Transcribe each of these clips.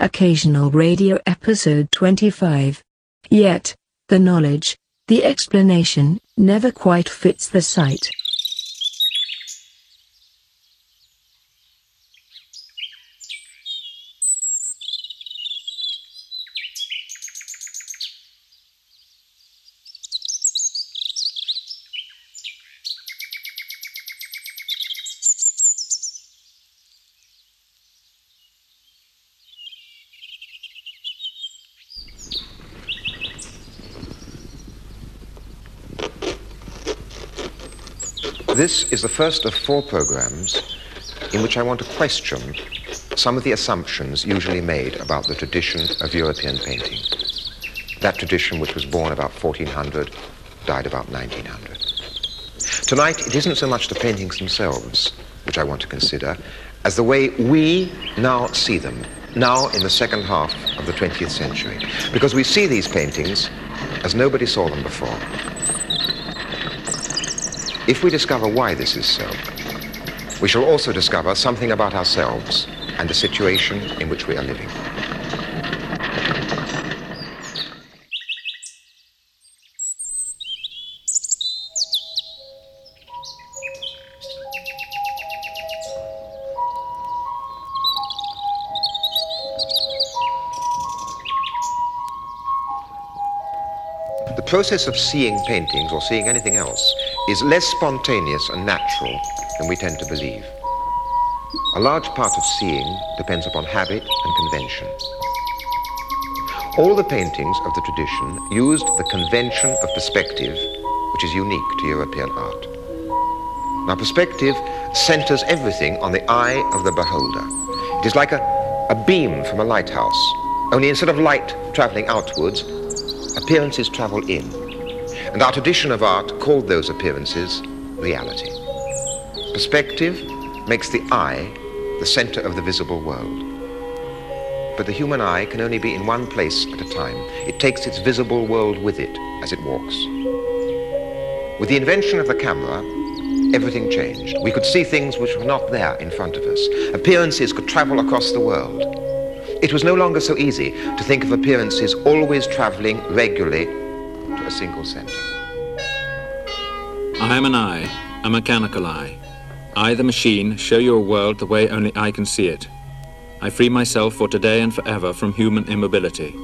Occasional Radio Episode 25. Yet, the knowledge, the explanation, never quite fits the sight. This is the first of four programs in which I want to question some of the assumptions usually made about the tradition of European painting. That tradition which was born about 1400, died about 1900. Tonight, it isn't so much the paintings themselves which I want to consider as the way we now see them, now in the second half of the 20th century. Because we see these paintings as nobody saw them before. If we discover why this is so, we shall also discover something about ourselves and the situation in which we are living. The process of seeing paintings or seeing anything else is less spontaneous and natural than we tend to believe. A large part of seeing depends upon habit and convention. All the paintings of the tradition used the convention of perspective, which is unique to European art. Now, perspective centers everything on the eye of the beholder. It is like a, a beam from a lighthouse, only instead of light traveling outwards, appearances travel in. And our tradition of art called those appearances reality. Perspective makes the eye the center of the visible world. But the human eye can only be in one place at a time. It takes its visible world with it as it walks. With the invention of the camera, everything changed. We could see things which were not there in front of us. Appearances could travel across the world. It was no longer so easy to think of appearances always traveling regularly a single center. I am an eye, a mechanical eye. I, the machine, show you a world the way only I can see it. I free myself for today and forever from human immobility.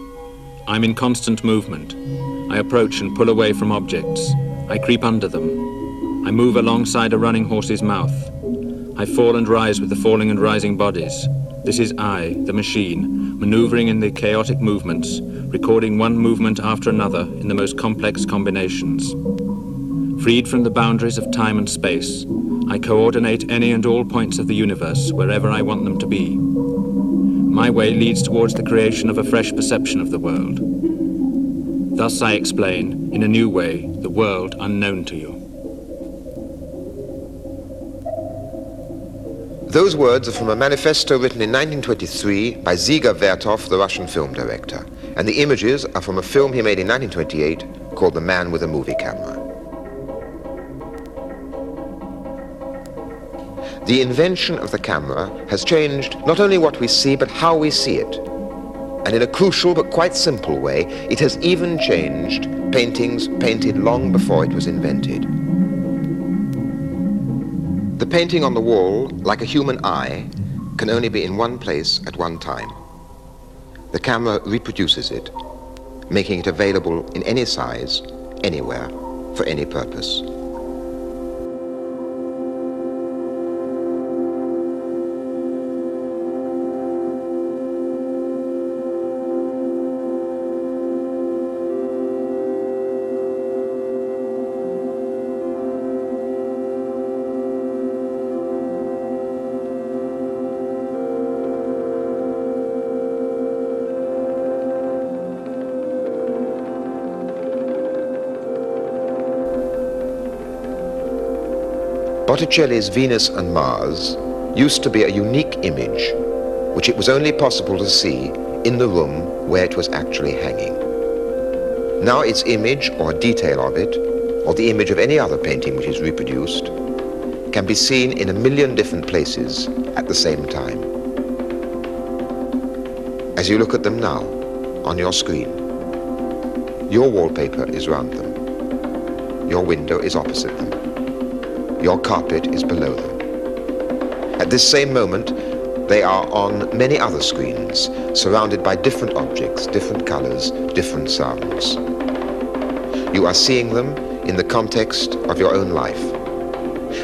I'm in constant movement. I approach and pull away from objects. I creep under them. I move alongside a running horse's mouth. I fall and rise with the falling and rising bodies. This is I, the machine, maneuvering in the chaotic movements, recording one movement after another in the most complex combinations. Freed from the boundaries of time and space, I coordinate any and all points of the universe wherever I want them to be. My way leads towards the creation of a fresh perception of the world. Thus I explain, in a new way, the world unknown to you. Those words are from a manifesto written in 1923 by Dziga Vertov, the Russian film director. And the images are from a film he made in 1928 called The Man with a Movie Camera. The invention of the camera has changed not only what we see, but how we see it. And in a crucial but quite simple way, it has even changed paintings painted long before it was invented. The painting on the wall, like a human eye, can only be in one place at one time. The camera reproduces it, making it available in any size, anywhere, for any purpose. Botticelli's Venus and Mars used to be a unique image which it was only possible to see in the room where it was actually hanging. Now its image or detail of it, or the image of any other painting which is reproduced, can be seen in a million different places at the same time. as you look at them now on your screen. Your wallpaper is round them. Your window is opposite them. Your carpet is below them. At this same moment, they are on many other screens, surrounded by different objects, different colors, different sounds. You are seeing them in the context of your own life.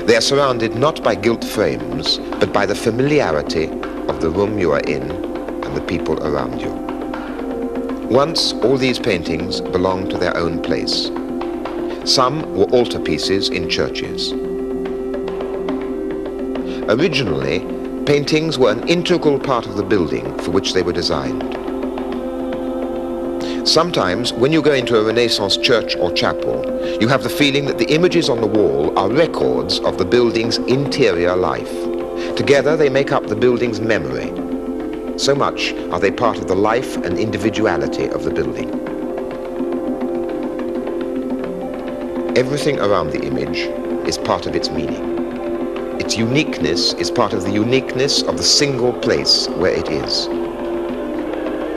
They are surrounded not by gilt frames, but by the familiarity of the room you are in and the people around you. Once, all these paintings belonged to their own place. Some were altarpieces in churches. Originally, Paintings were an integral part of the building for which they were designed. Sometimes, when you go into a Renaissance church or chapel, you have the feeling that the images on the wall are records of the building's interior life. Together, they make up the building's memory. So much are they part of the life and individuality of the building. Everything around the image is part of its meaning. Its uniqueness is part of the uniqueness of the single place where it is.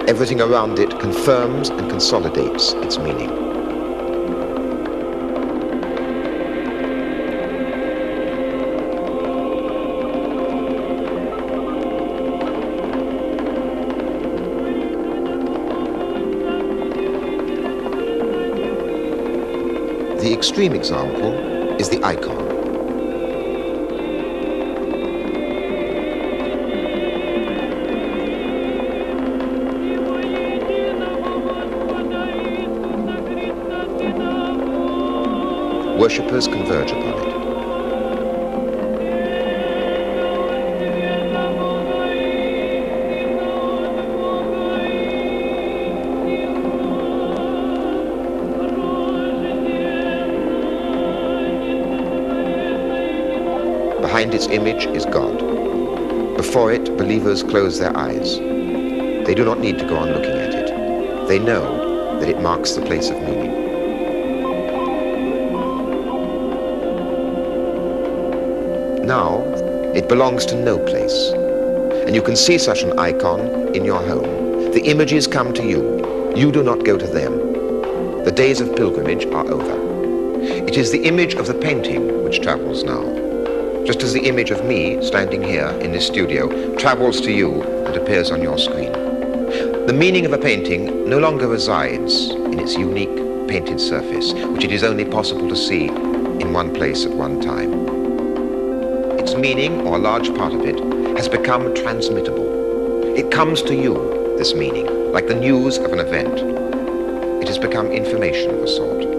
Everything around it confirms and consolidates its meaning. The extreme example is the icon. Worshippers converge upon it. Behind its image is God. Before it, believers close their eyes. They do not need to go on looking at it. They know that it marks the place of meaning. Now, it belongs to no place. And you can see such an icon in your home. The images come to you. You do not go to them. The days of pilgrimage are over. It is the image of the painting which travels now. Just as the image of me standing here in this studio travels to you and appears on your screen. The meaning of a painting no longer resides in its unique painted surface, which it is only possible to see in one place at one time its meaning, or a large part of it, has become transmittable. It comes to you, this meaning, like the news of an event. It has become information of a sort.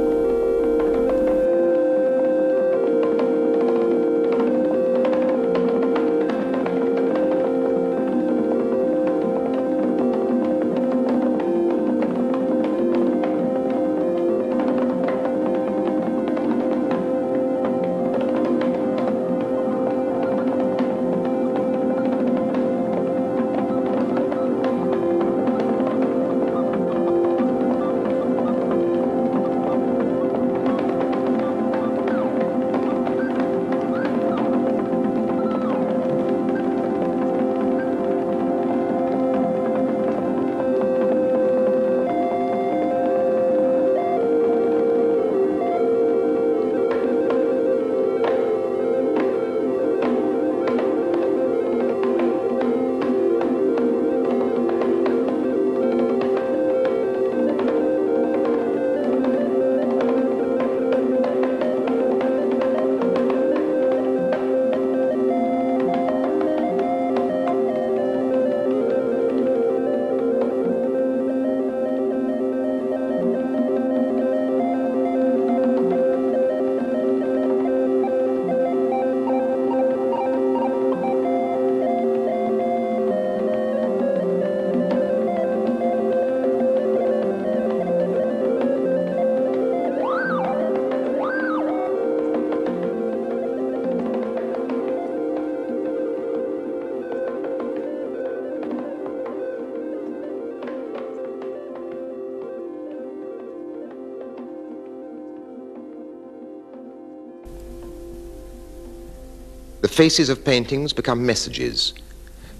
The faces of paintings become messages.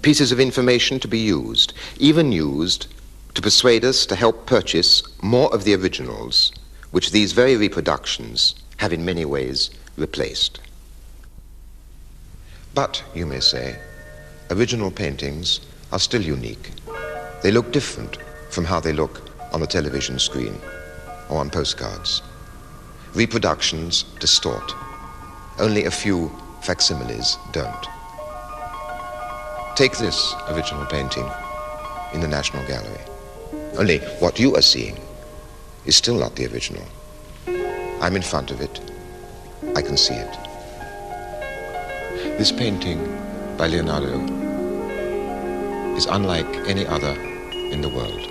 pieces of information to be used, even used to persuade us to help purchase more of the originals, which these very reproductions have in many ways replaced. But, you may say, original paintings are still unique. They look different from how they look on the television screen or on postcards. Reproductions distort. Only a few facsimiles don't. Take this original painting in the National Gallery. Only what you are seeing is still not the original. I'm in front of it. I can see it. This painting by Leonardo is unlike any other in the world.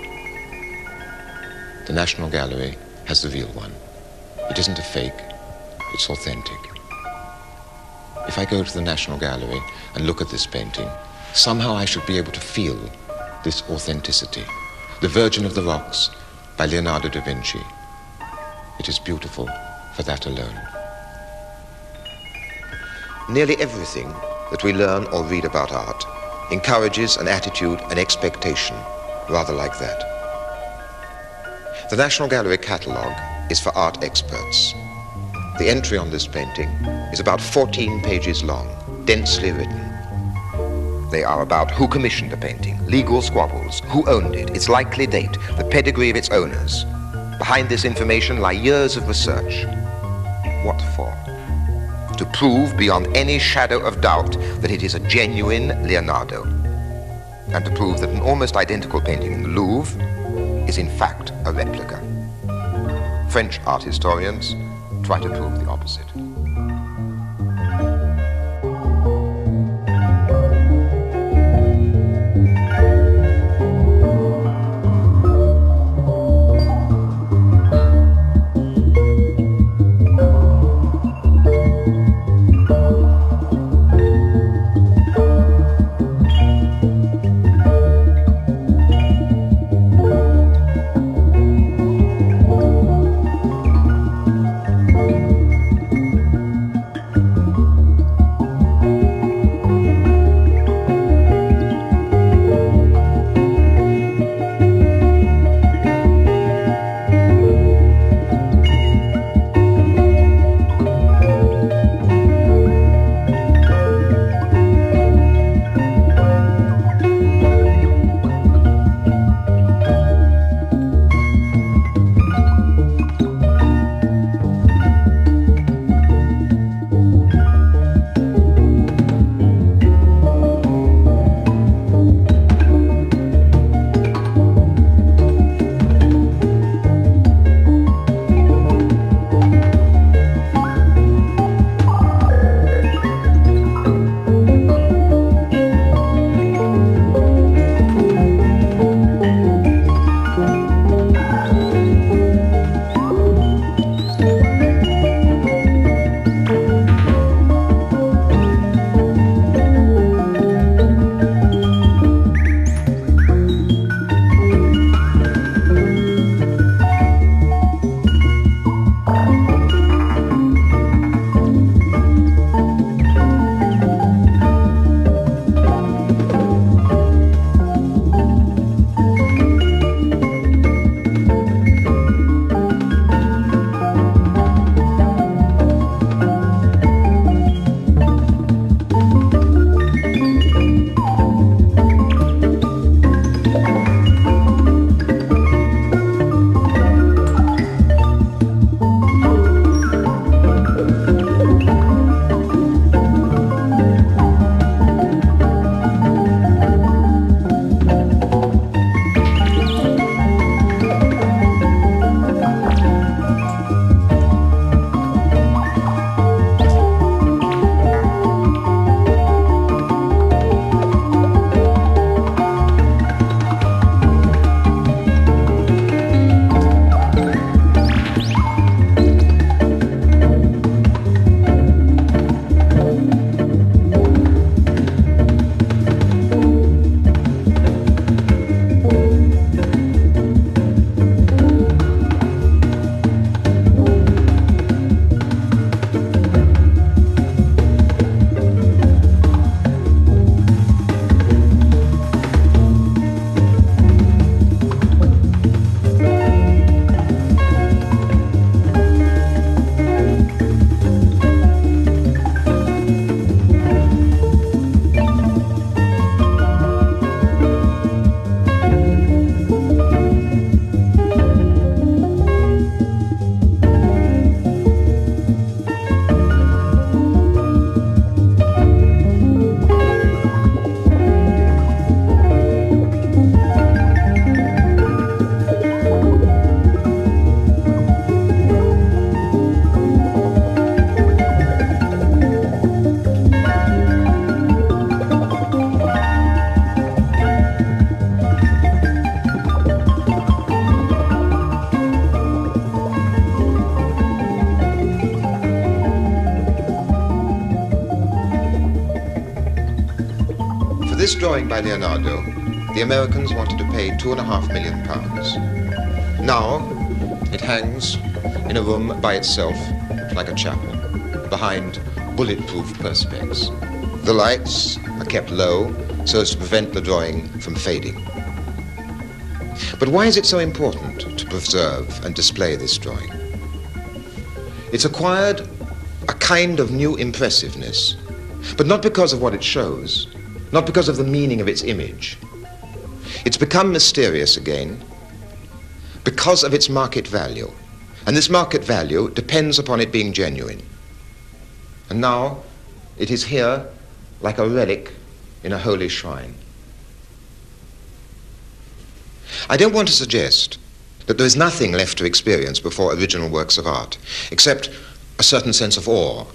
The National Gallery has the real one. It isn't a fake, it's authentic. If I go to the National Gallery and look at this painting, somehow I should be able to feel this authenticity. The Virgin of the Rocks by Leonardo da Vinci. It is beautiful for that alone. Nearly everything that we learn or read about art encourages an attitude, an expectation, rather like that. The National Gallery catalogue is for art experts. The entry on this painting is about 14 pages long, densely written. They are about who commissioned the painting, legal squabbles, who owned it, its likely date, the pedigree of its owners. Behind this information lie years of research. What for? To prove beyond any shadow of doubt that it is a genuine Leonardo. And to prove that an almost identical painting in the Louvre is in fact a replica. French art historians try to prove the opposite. This drawing by Leonardo, the Americans wanted to pay two and a half million pounds. Now, it hangs in a room by itself, like a chapel, behind bulletproof perspex. The lights are kept low so as to prevent the drawing from fading. But why is it so important to preserve and display this drawing? It's acquired a kind of new impressiveness, but not because of what it shows, not because of the meaning of its image. It's become mysterious again because of its market value. And this market value depends upon it being genuine. And now it is here like a relic in a holy shrine. I don't want to suggest that there is nothing left to experience before original works of art, except a certain sense of awe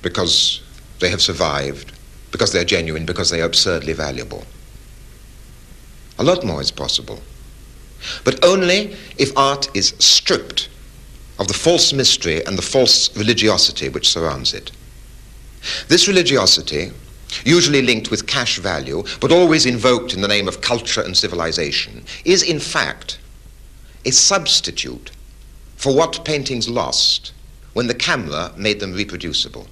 because they have survived, because they're genuine, because they are absurdly valuable. A lot more is possible. But only if art is stripped of the false mystery and the false religiosity which surrounds it. This religiosity, usually linked with cash value, but always invoked in the name of culture and civilization, is in fact a substitute for what paintings lost when the camera made them reproducible.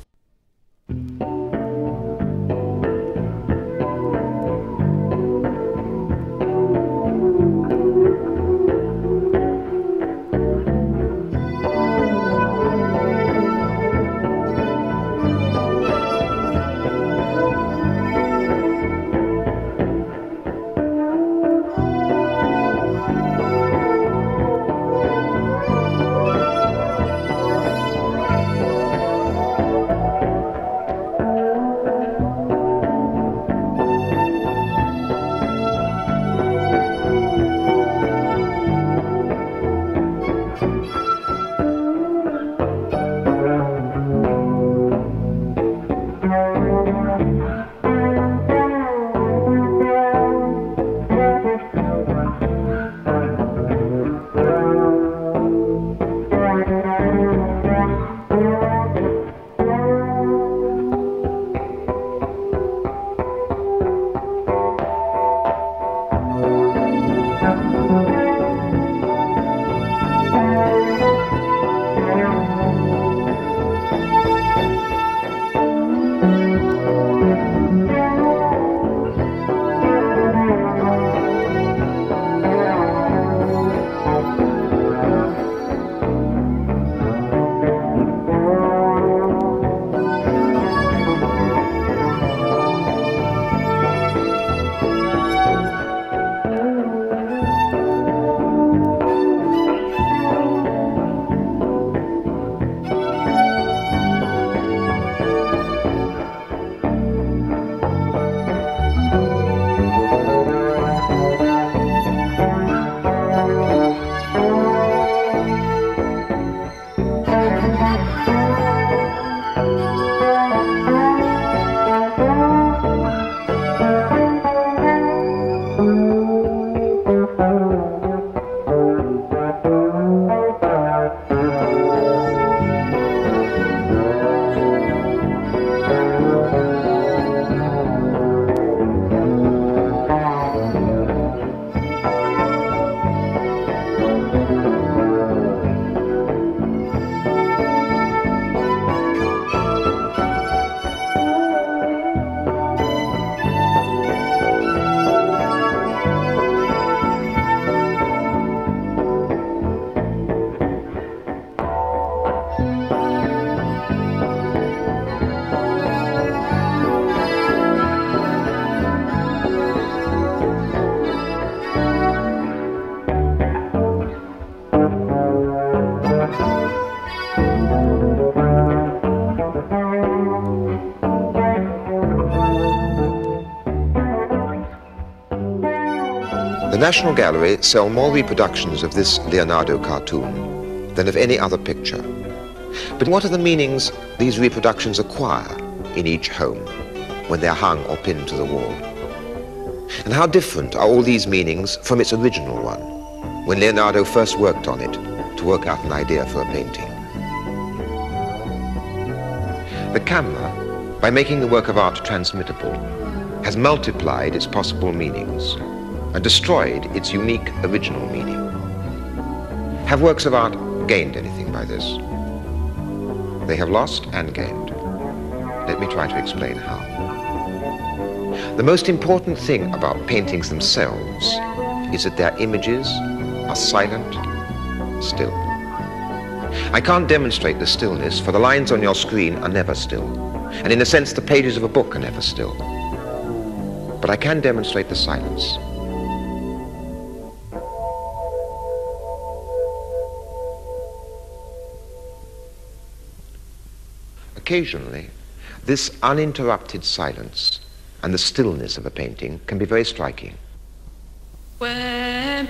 National Gallery sell more reproductions of this Leonardo cartoon than of any other picture. But what are the meanings these reproductions acquire in each home when they're hung or pinned to the wall? And how different are all these meanings from its original one, when Leonardo first worked on it to work out an idea for a painting? The camera, by making the work of art transmittable, has multiplied its possible meanings and destroyed its unique original meaning. Have works of art gained anything by this? They have lost and gained. Let me try to explain how. The most important thing about paintings themselves is that their images are silent, still. I can't demonstrate the stillness, for the lines on your screen are never still. And in a sense, the pages of a book are never still. But I can demonstrate the silence. Occasionally, this uninterrupted silence and the stillness of a painting can be very striking. When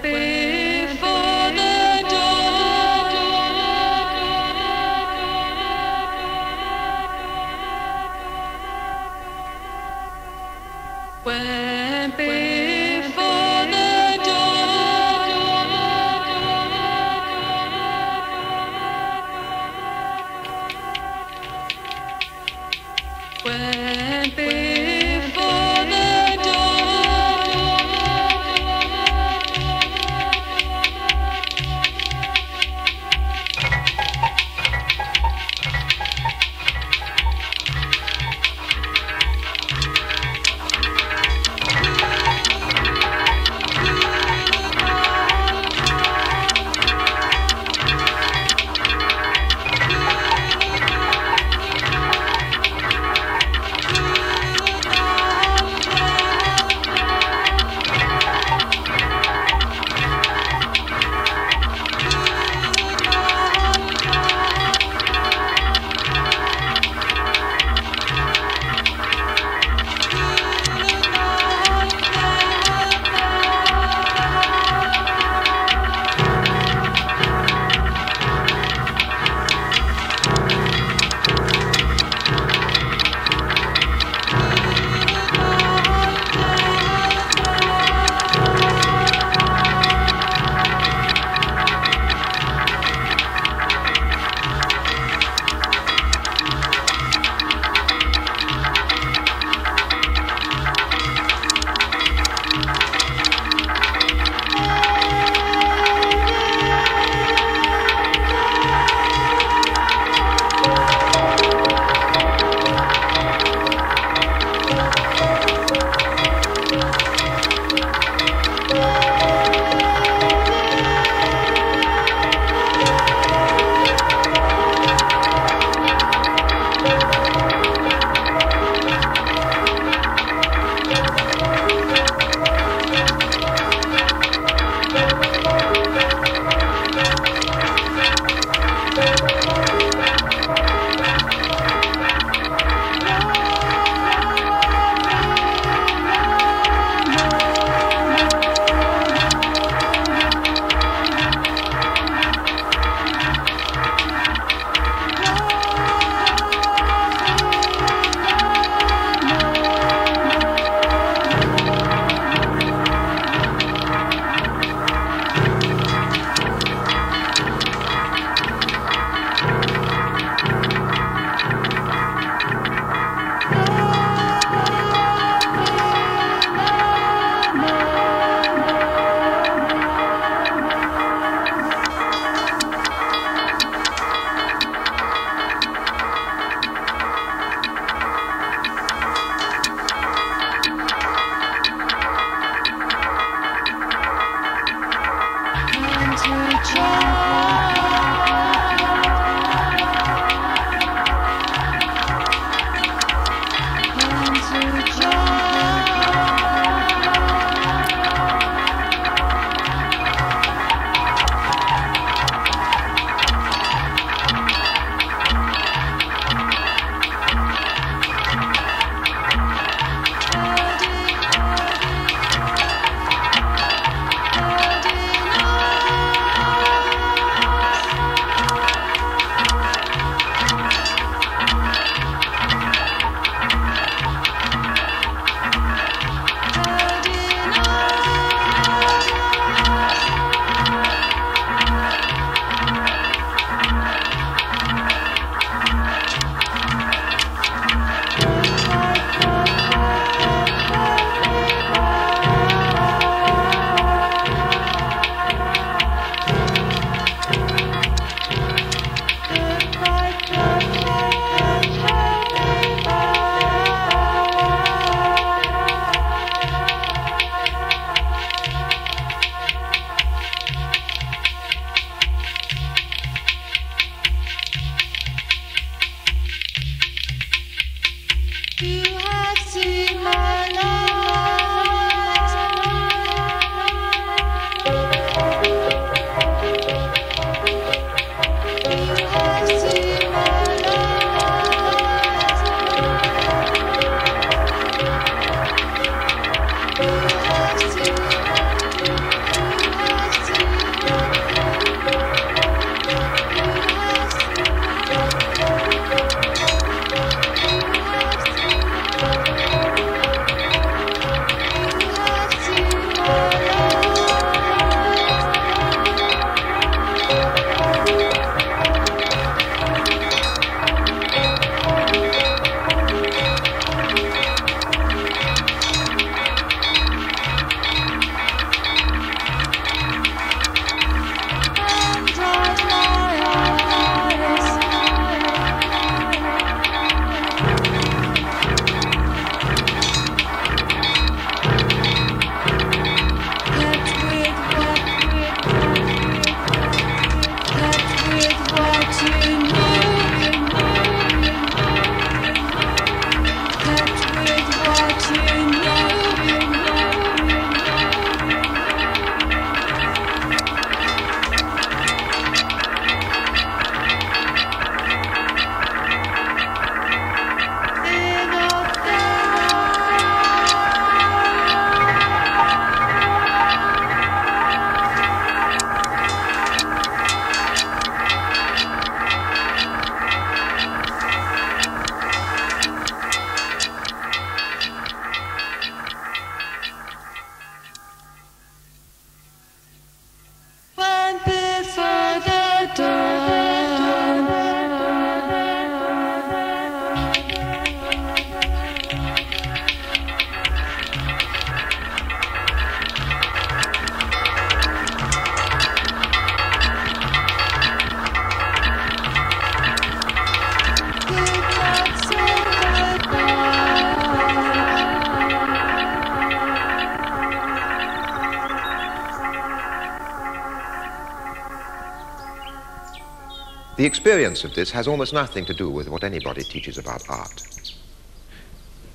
experience of this has almost nothing to do with what anybody teaches about art.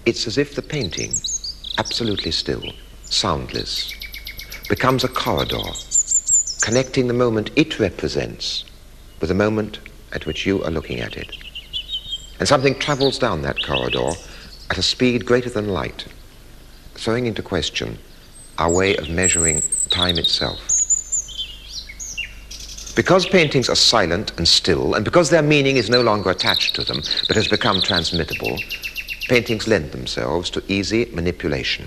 It's as if the painting, absolutely still, soundless, becomes a corridor, connecting the moment it represents with the moment at which you are looking at it. And something travels down that corridor at a speed greater than light, throwing into question our way of measuring time itself. Because paintings are silent and still, and because their meaning is no longer attached to them, but has become transmittable, paintings lend themselves to easy manipulation.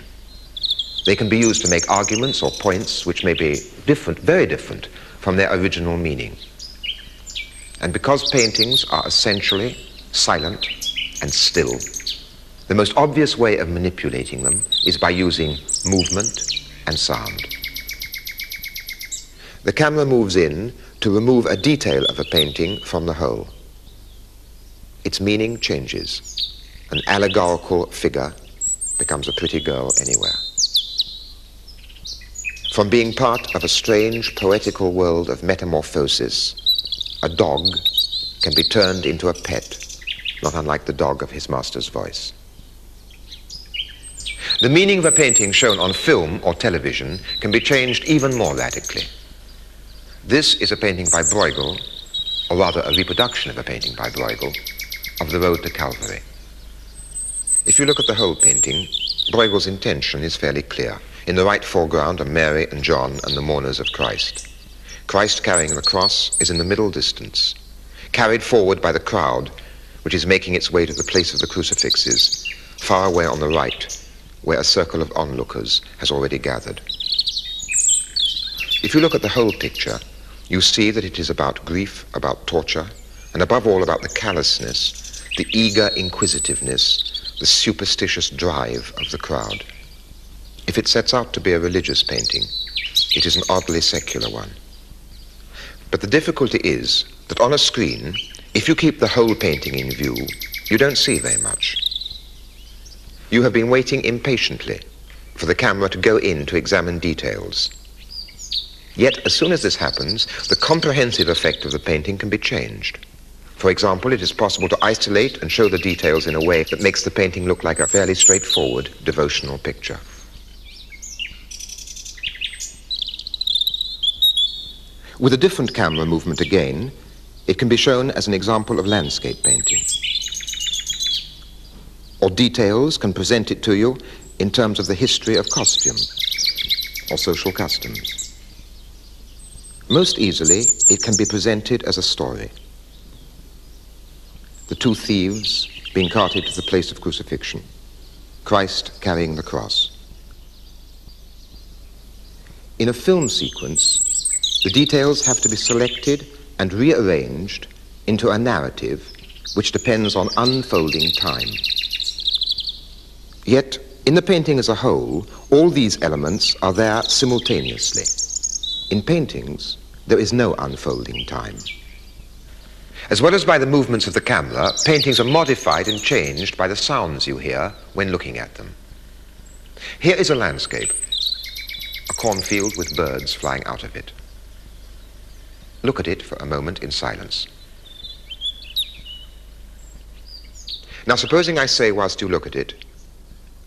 They can be used to make arguments or points which may be different, very different, from their original meaning. And because paintings are essentially silent and still, the most obvious way of manipulating them is by using movement and sound. The camera moves in to remove a detail of a painting from the whole. Its meaning changes. An allegorical figure becomes a pretty girl anywhere. From being part of a strange poetical world of metamorphosis, a dog can be turned into a pet, not unlike the dog of his master's voice. The meaning of a painting shown on film or television can be changed even more radically. This is a painting by Bruegel, or rather a reproduction of a painting by Bruegel, of the road to Calvary. If you look at the whole painting, Bruegel's intention is fairly clear. In the right foreground are Mary and John and the mourners of Christ. Christ carrying the cross is in the middle distance, carried forward by the crowd, which is making its way to the place of the crucifixes, far away on the right, where a circle of onlookers has already gathered. If you look at the whole picture, you see that it is about grief, about torture, and above all about the callousness, the eager inquisitiveness, the superstitious drive of the crowd. If it sets out to be a religious painting, it is an oddly secular one. But the difficulty is that on a screen, if you keep the whole painting in view, you don't see very much. You have been waiting impatiently for the camera to go in to examine details. Yet, as soon as this happens, the comprehensive effect of the painting can be changed. For example, it is possible to isolate and show the details in a way that makes the painting look like a fairly straightforward devotional picture. With a different camera movement again, it can be shown as an example of landscape painting. Or details can present it to you in terms of the history of costume or social customs. Most easily, it can be presented as a story. The two thieves being carted to the place of crucifixion, Christ carrying the cross. In a film sequence, the details have to be selected and rearranged into a narrative which depends on unfolding time. Yet, in the painting as a whole, all these elements are there simultaneously. In paintings, there is no unfolding time. As well as by the movements of the camera, paintings are modified and changed by the sounds you hear when looking at them. Here is a landscape, a cornfield with birds flying out of it. Look at it for a moment in silence. Now, supposing I say whilst you look at it,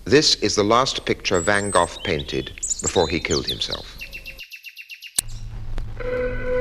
this is the last picture Van Gogh painted before he killed himself. you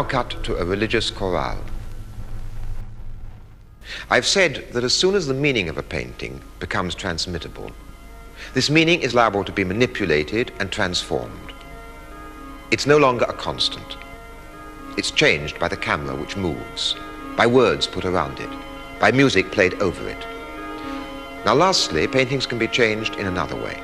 Now cut to a religious chorale. I've said that as soon as the meaning of a painting becomes transmittable, this meaning is liable to be manipulated and transformed. It's no longer a constant. It's changed by the camera which moves, by words put around it, by music played over it. Now lastly, paintings can be changed in another way.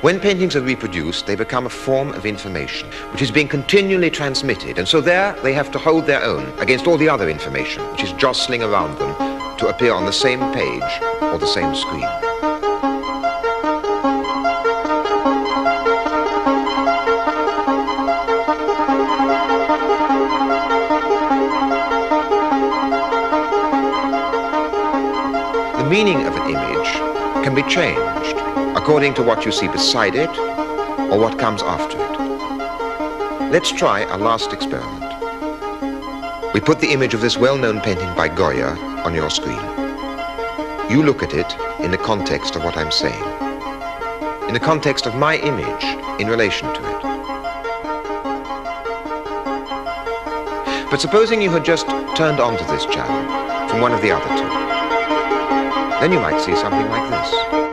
When paintings are reproduced, they become a form of information, which is being continually transmitted, and so there they have to hold their own against all the other information, which is jostling around them to appear on the same page or the same screen. The meaning of an image can be changed according to what you see beside it or what comes after it. Let's try a last experiment. We put the image of this well-known painting by Goya on your screen. You look at it in the context of what I'm saying, in the context of my image in relation to it. But supposing you had just turned onto this channel from one of the other two, then you might see something like this.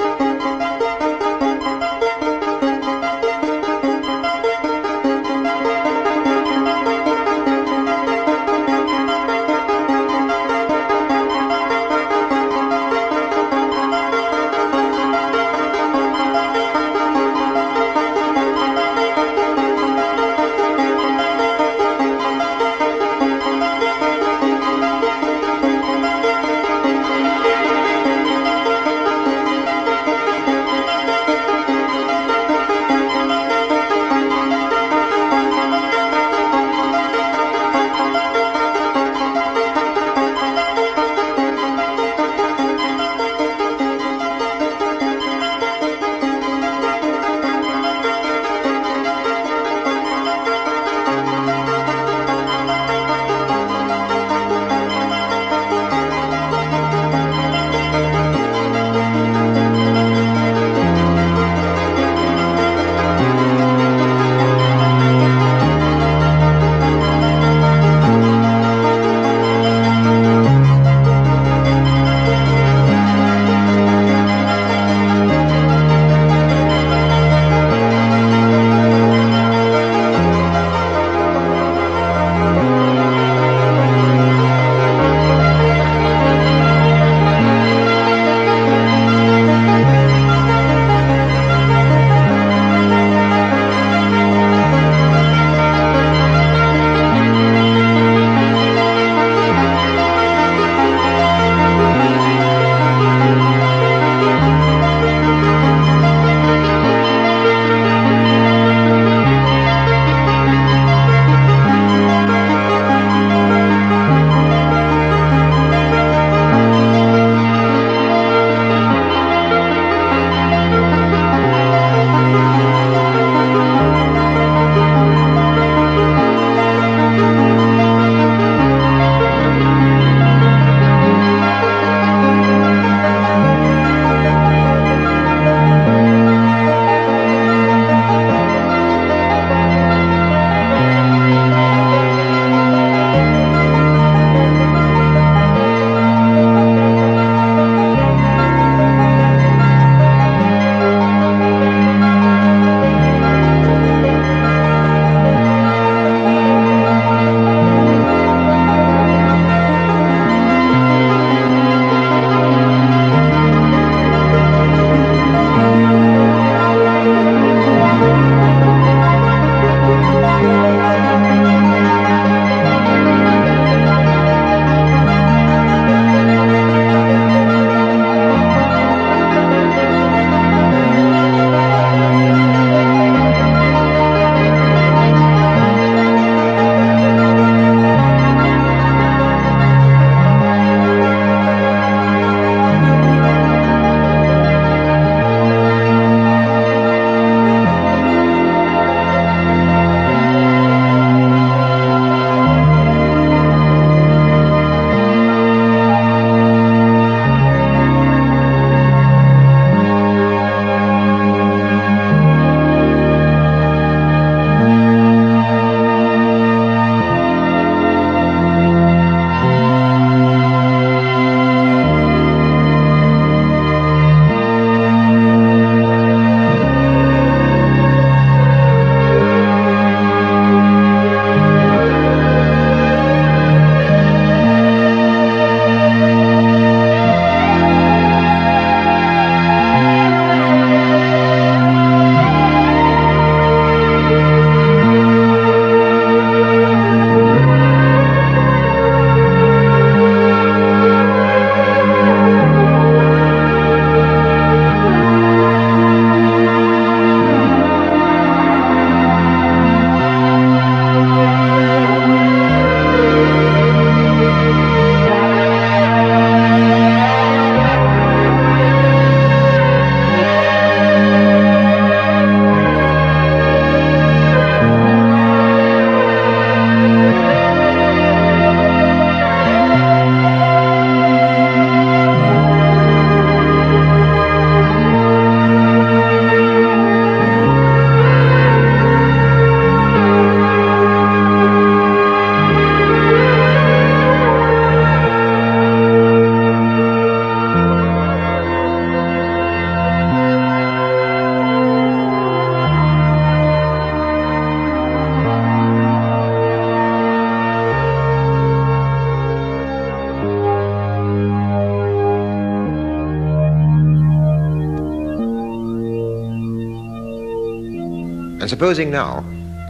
Supposing now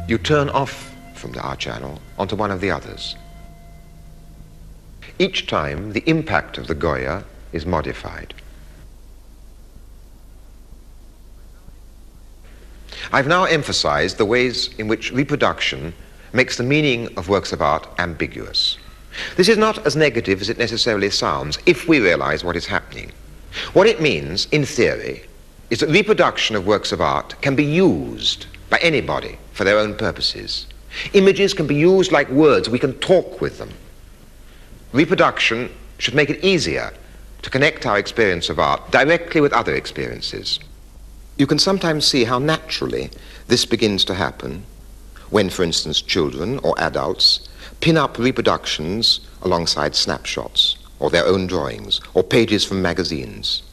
you turn off from the R channel onto one of the others. Each time the impact of the Goya is modified. I've now emphasized the ways in which reproduction makes the meaning of works of art ambiguous. This is not as negative as it necessarily sounds if we realize what is happening. What it means, in theory, is that reproduction of works of art can be used by anybody for their own purposes. Images can be used like words, we can talk with them. Reproduction should make it easier to connect our experience of art directly with other experiences. You can sometimes see how naturally this begins to happen when, for instance, children or adults pin up reproductions alongside snapshots or their own drawings or pages from magazines.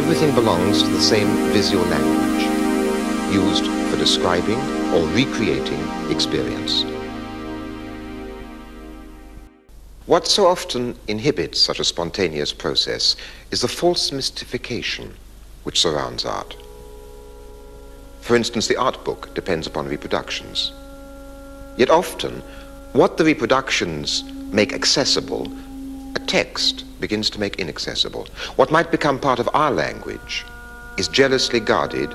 Everything belongs to the same visual language, used for describing or recreating experience. What so often inhibits such a spontaneous process is the false mystification which surrounds art. For instance, the art book depends upon reproductions. Yet often, what the reproductions make accessible, a text begins to make inaccessible. What might become part of our language is jealously guarded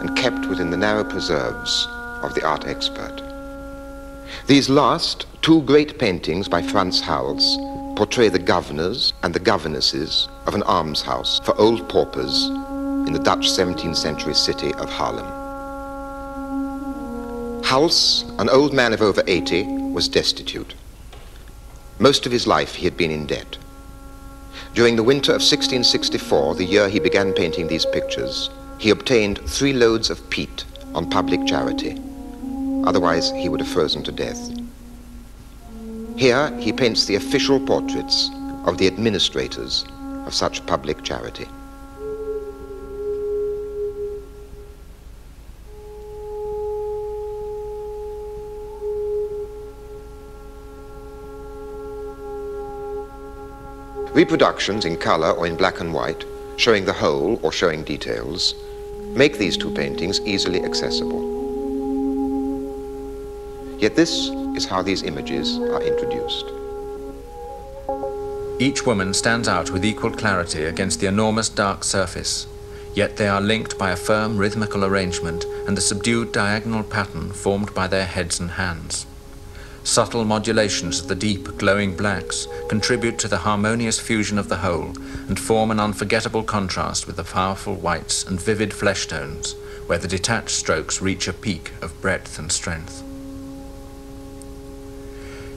and kept within the narrow preserves of the art expert. These last two great paintings by Frans Hals portray the governors and the governesses of an almshouse for old paupers in the Dutch 17th century city of Haarlem. Hals, an old man of over 80, was destitute. Most of his life he had been in debt. During the winter of 1664, the year he began painting these pictures, he obtained three loads of peat on public charity. Otherwise, he would have frozen to death. Here, he paints the official portraits of the administrators of such public charity. Reproductions in color or in black and white, showing the whole or showing details, make these two paintings easily accessible. Yet this is how these images are introduced. Each woman stands out with equal clarity against the enormous dark surface, yet they are linked by a firm rhythmical arrangement and the subdued diagonal pattern formed by their heads and hands. Subtle modulations of the deep, glowing blacks contribute to the harmonious fusion of the whole and form an unforgettable contrast with the powerful whites and vivid flesh tones, where the detached strokes reach a peak of breadth and strength.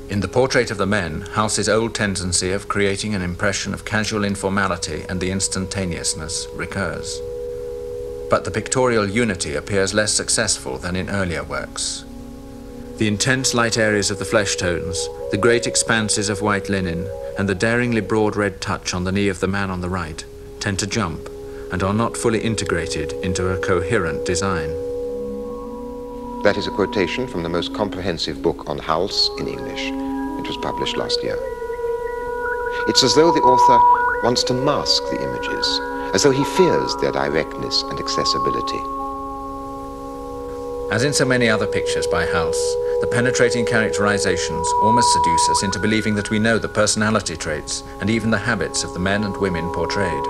In the portrait of the men, Hals's old tendency of creating an impression of casual informality and the instantaneousness recurs. But the pictorial unity appears less successful than in earlier works, the intense light areas of the flesh tones, the great expanses of white linen, and the daringly broad red touch on the knee of the man on the right tend to jump and are not fully integrated into a coherent design. That is a quotation from the most comprehensive book on Hals in English. It was published last year. It's as though the author wants to mask the images, as though he fears their directness and accessibility. As in so many other pictures by Hals, the penetrating characterizations almost seduce us into believing that we know the personality traits and even the habits of the men and women portrayed.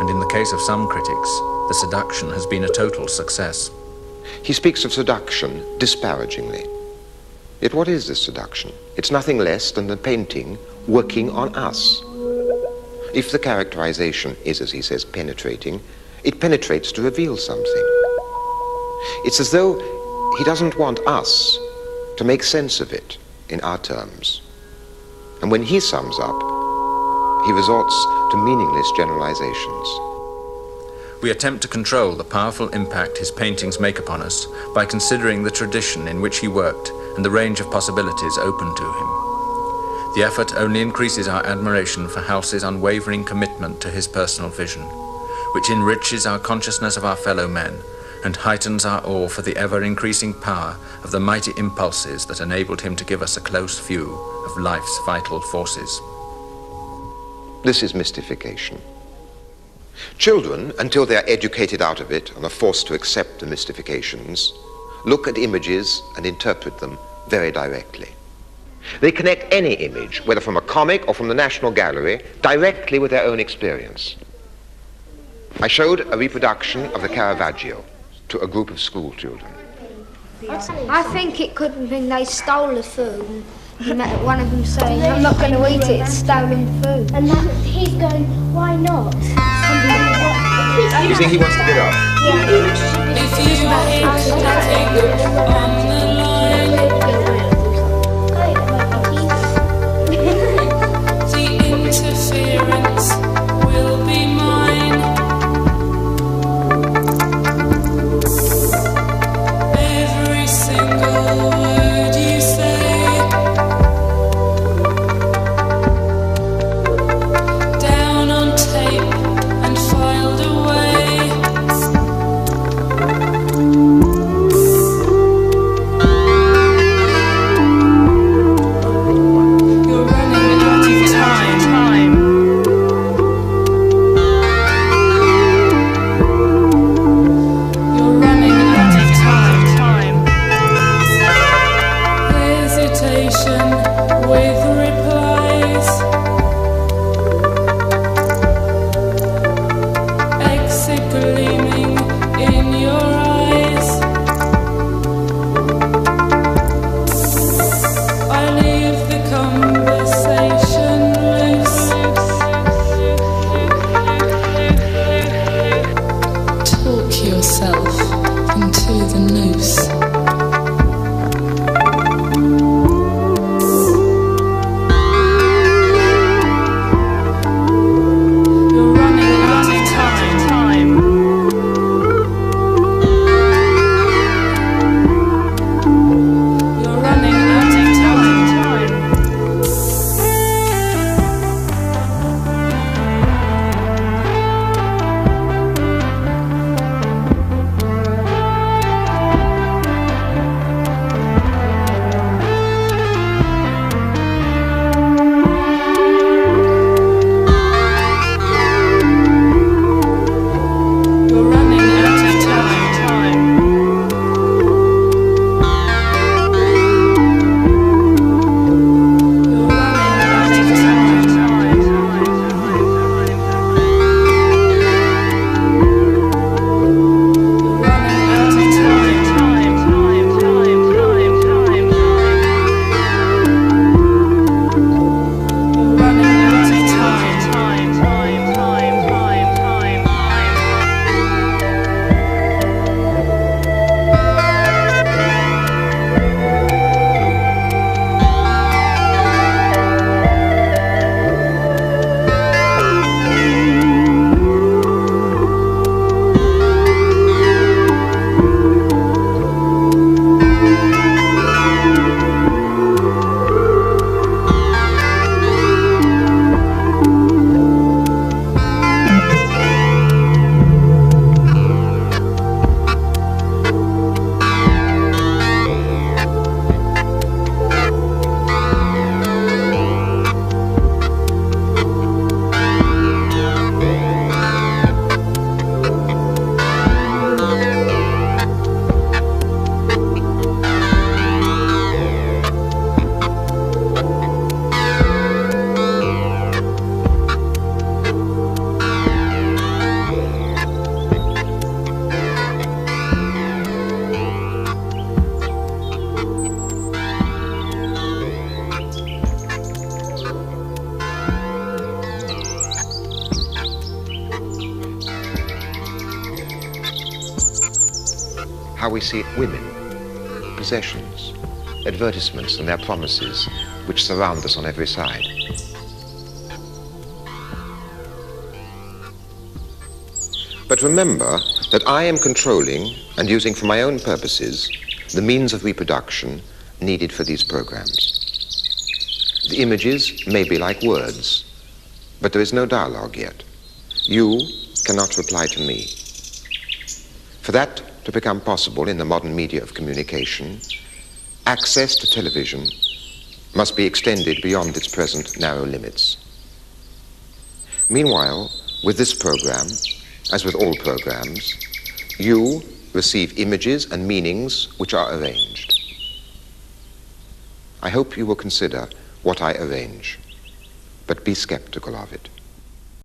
And in the case of some critics, the seduction has been a total success. He speaks of seduction disparagingly. Yet what is this seduction? It's nothing less than the painting working on us. If the characterization is, as he says, penetrating, it penetrates to reveal something. It's as though he doesn't want us to make sense of it in our terms. And when he sums up, he resorts to meaningless generalizations. We attempt to control the powerful impact his paintings make upon us by considering the tradition in which he worked and the range of possibilities open to him. The effort only increases our admiration for Hals's unwavering commitment to his personal vision, which enriches our consciousness of our fellow men and heightens our awe for the ever increasing power of the mighty impulses that enabled him to give us a close view of life's vital forces. This is mystification. Children, until they are educated out of it and are forced to accept the mystifications, look at images and interpret them very directly. They connect any image, whether from a comic or from the National Gallery, directly with their own experience. I showed a reproduction of the Caravaggio to a group of school children. I think it could have been they stole the food. One of them saying, I'm not going to eat it, it's stolen food. And then he's going, why not? You think he wants to get up? If you hate nothing on the line, the interference advertisements and their promises which surround us on every side. But remember that I am controlling and using for my own purposes the means of reproduction needed for these programs. The images may be like words, but there is no dialogue yet. You cannot reply to me. For that to become possible in the modern media of communication, access to television must be extended beyond its present narrow limits. Meanwhile, with this program, as with all programs, you receive images and meanings which are arranged. I hope you will consider what I arrange, but be skeptical of it.